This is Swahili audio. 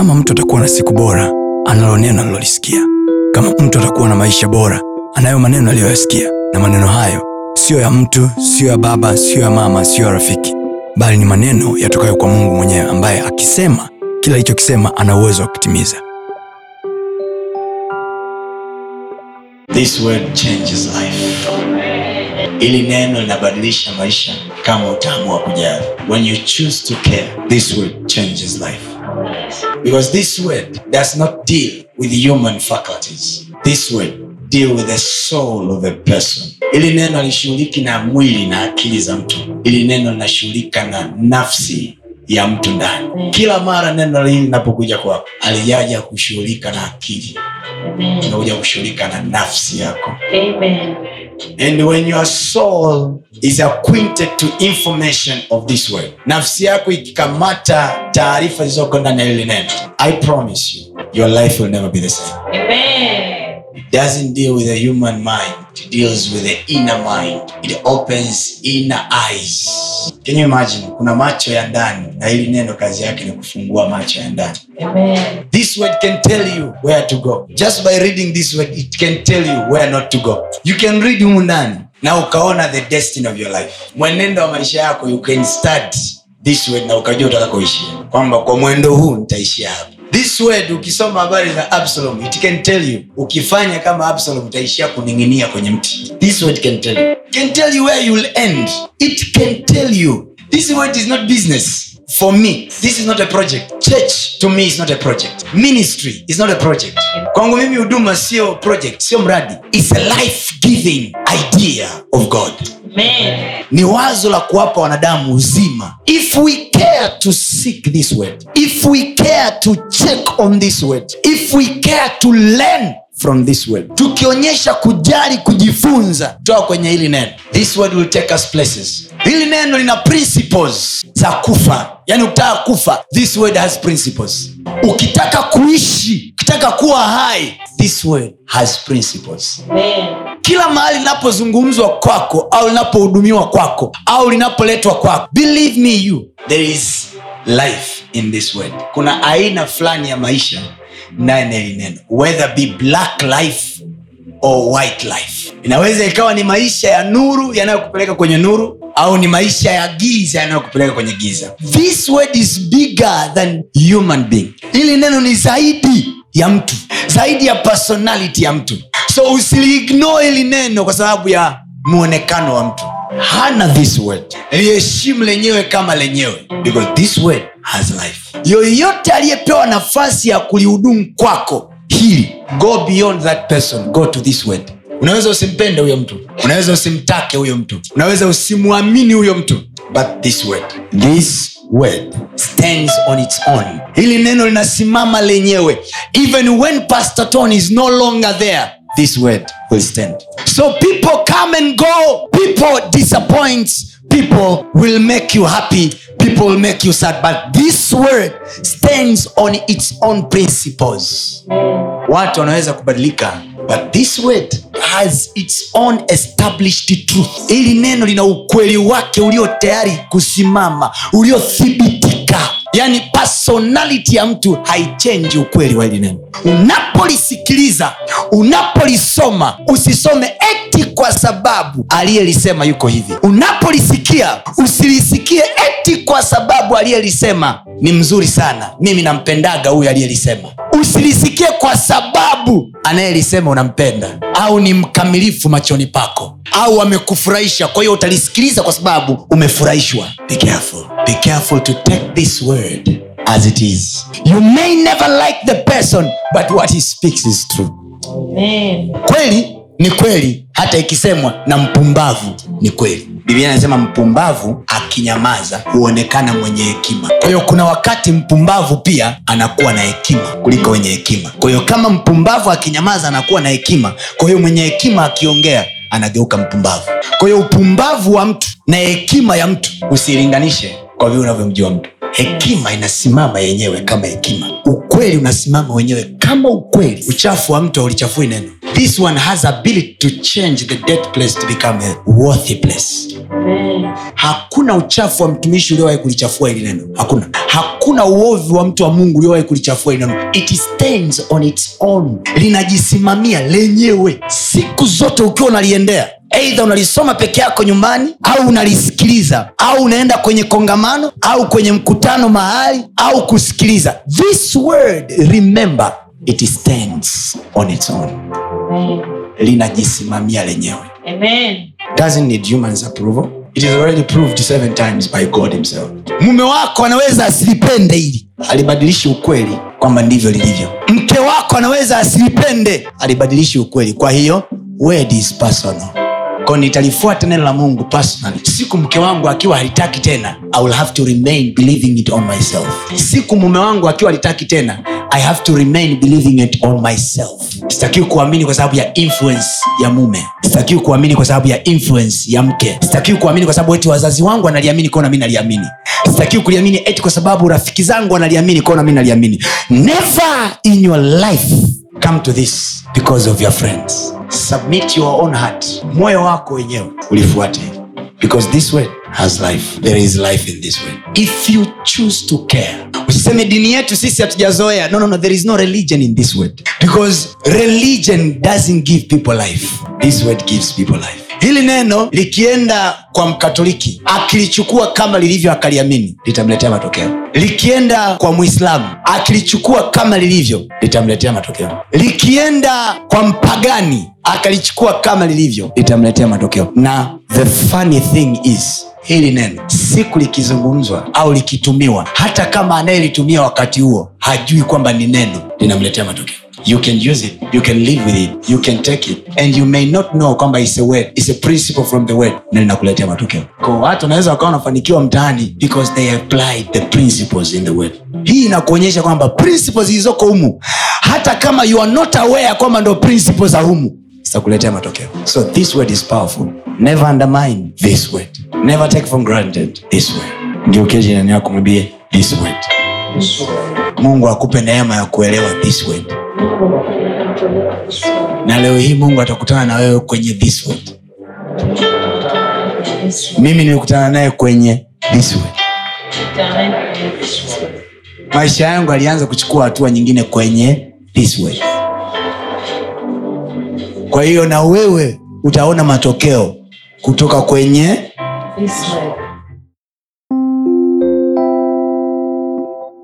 kama mtu atakuwa na siku bora analo neno alilolisikia kama mtu atakuwa na maisha bora anayo maneno aliyoyasikia na maneno hayo siyo ya mtu siyo ya baba siyo ya mama siyo ya rafiki bali ni maneno yatokayo kwa mungu mwenyewe ambaye akisema kila alichokisema ana uwezo wa kutimiza This word changes life. Ili neno linabadilisha maisha kama utaamua kujali. When you choose to care, this word changes life. Because this word does not deal with human faculties. This word deal with the soul of a person. Ili neno alishughuliki na mwili na akili za mtu. Ili neno linashughulika na nafsi ya mtu ndani. Kila mara neno hili linapokuja kwako, alijaja kushughulika na akili, inakuja kushughulika na nafsi yako. Amen. And when your soul is acquainted to information of this word, nafsi yako ikikamata taarifa zilizoko ndani ya hili neno, I promise you, your life will never be the same. Amen. It doesn't deal with the human mind, it deals with the inner mind. It opens inner eyes. Can you imagine? Kuna macho ya ndani na hili neno kazi yake ni kufungua macho ya ndani. Amen. This word can tell you where to go. Just by reading this word, it can tell you where not to go. You can read humu ndani na ukaona the destiny of your life, mwenendo wa maisha yako. You can start this word na ukajua utakakoishia, kwamba kwa mwendo huu nitaishia hapa. This word ukisoma habari za Absalom, it can tell you ukifanya kama Absalom utaishia kuning'inia kwenye mti. This word can tell you. Can tell you where you will end. It can tell you. This word is not business. For me, this is not a project. Church to me is not a project. Ministry is not a project. Kwangu mimi huduma sio project, sio mradi. It's a life-giving idea of God. Amen. Ni wazo la kuwapa wanadamu uzima. If we care to seek this word, if we care to check on this word, if we care to learn from this word, tukionyesha kujali kujifunza toa kwenye hili neno, this word will take us places. Hili neno lina principles za kufa, yani ukitaka kufa, this word has principles. Ukitaka kuishi, ukitaka kuwa hai, this word has principles Amen. Kila mahali linapozungumzwa kwako au linapohudumiwa kwako au linapoletwa kwako believe me you there is life in this world. Kuna aina fulani ya maisha ndani ya whether be black life or white life. Inaweza ikawa ni maisha ya nuru yanayokupeleka kwenye nuru au ni maisha ya giza yanayokupeleka kwenye giza. This word is bigger than human being. Hili neno ni zaidi ya mtu zaidi ya personality ya mtu. So usiliignore hili neno kwa sababu ya mwonekano wa mtu. Hana this word liheshimu lenyewe kama lenyewe. Because this word has life. Yoyote aliyepewa nafasi ya kulihudumu kwako hili go beyond that person. Go to this word unaweza usimpende huyo mtu. Unaweza usimtake huyo mtu. Unaweza usimwamini huyo mtu. But this word this word stands on its own. Hili neno linasimama lenyewe. Even when pastor ton is no longer there this word will stand. So people come and go. People disappoint. People will make you happy. People will make you sad. But this word stands on its own principles. Watu wanaweza kubadilika but this word has its own established truth. Hili neno lina ukweli wake ulio tayari kusimama uliothibitika. Yani personality ya mtu haichenji ukweli wa hili neno. Unapolisikiliza unapolisoma usisome eti kwa sababu aliyelisema yuko hivi. Unapolisikia usilisikie eti kwa sababu aliyelisema. Ni mzuri sana. Mimi nampendaga huyu aliyelisema usilisikie kwa sababu anayelisema unampenda. au ni mkamilifu machoni pako au amekufurahisha kwa hiyo utalisikiliza kwa sababu umefurahishwa. Be careful. Be careful to take this word as it is. You may never like the person but what he speaks is true. Amen. kweli ni kweli hata ikisemwa na mpumbavu ni kweli biblia anasema mpumbavu akinyamaza huonekana mwenye hekima. Kwa hiyo kuna wakati mpumbavu pia anakuwa na hekima kuliko wenye hekima. Kwa hiyo kama mpumbavu akinyamaza anakuwa na hekima. Kwa hiyo mwenye hekima akiongea anageuka mpumbavu. Kwa hiyo upumbavu wa mtu na hekima ya mtu usilinganishe kwa vile unavyomjua mtu. Hekima inasimama yenyewe kama hekima. Ukweli unasimama wenyewe kama ukweli. Uchafu wa mtu haulichafui neno this one has ability to change the dead place to become a worthy place. Amen. hakuna uchafu wa mtumishi uliowahi kulichafua hili neno. Hakuna. Hakuna uovu wa mtu wa mungu uliowahi kulichafua hili neno. It stands on its own. Linajisimamia lenyewe. Siku zote ukiwa unaliendea eidha unalisoma peke yako nyumbani au unalisikiliza au unaenda kwenye kongamano au kwenye mkutano mahali au kusikiliza. This word remember it stands on its own. Linajisimamia lenyewe. Amen. doesn't need humans approval. It is already proved seven times by god himself. Mume wako anaweza asilipende hili. Alibadilishi ukweli kwamba ndivyo lilivyo. Mke wako anaweza asilipende. Alibadilishi ukweli. Kwa hiyo word is personal ko nitalifuata neno la mungu personally. Siku mke wangu akiwa halitaki tena i will have to remain believing it on myself. Siku mume wangu akiwa halitaki tena i have to remain believing it on myself. Sitakiwi kuamini kwa sababu ya influence ya mume. Sitakiwi kuamini kwa sababu ya influence ya mke. Sitakiwi kuamini kwa sababu eti wazazi wangu wanaliamini kwao nami naliamini. Sitakiwi kuliamini eti kwa sababu rafiki zangu wanaliamini kwao nami naliamini. Never in your life come to this because of your friends submit your own heart. Moyo wako wenyewe ulifuate. Because this word has life. There is life in this word. If you choose to care usiseme dini yetu sisi hatujazoea. No, no, no, there is no religion in this word. Because religion doesn't give people life. This word gives people life hili neno likienda kwa mkatoliki akilichukua kama lilivyo akaliamini litamletea matokeo. Likienda kwa mwislamu akilichukua kama lilivyo litamletea matokeo. Likienda kwa mpagani akalichukua kama lilivyo litamletea matokeo. Na the funny thing is hili neno siku likizungumzwa au likitumiwa hata kama anayelitumia wakati huo hajui kwamba ni neno linamletea matokeo you can use it. You can live with it. You can take it. And you may not know kwamba is a word. Is a principle from the word. Na linakuletea matokeo. Kwa watu wanaweza wakawa wanafanikiwa mtaani because they applied the principles in the word. Hii inakuonyesha kwamba principles zilizoko humu hata kama you are not aware kwamba ndo principles za humu zitakuletea matokeo. So this word is powerful. Never undermine this word. Never take for granted this word. Ndio keji nani yako mwambie this word mungu akupe neema ya kuelewa this word. Na leo hii mungu atakutana na wewe kwenye this word. Mimi nilikutana naye kwenye this word. Maisha yangu alianza kuchukua hatua nyingine kwenye this word. Kwa hiyo na wewe utaona matokeo kutoka kwenye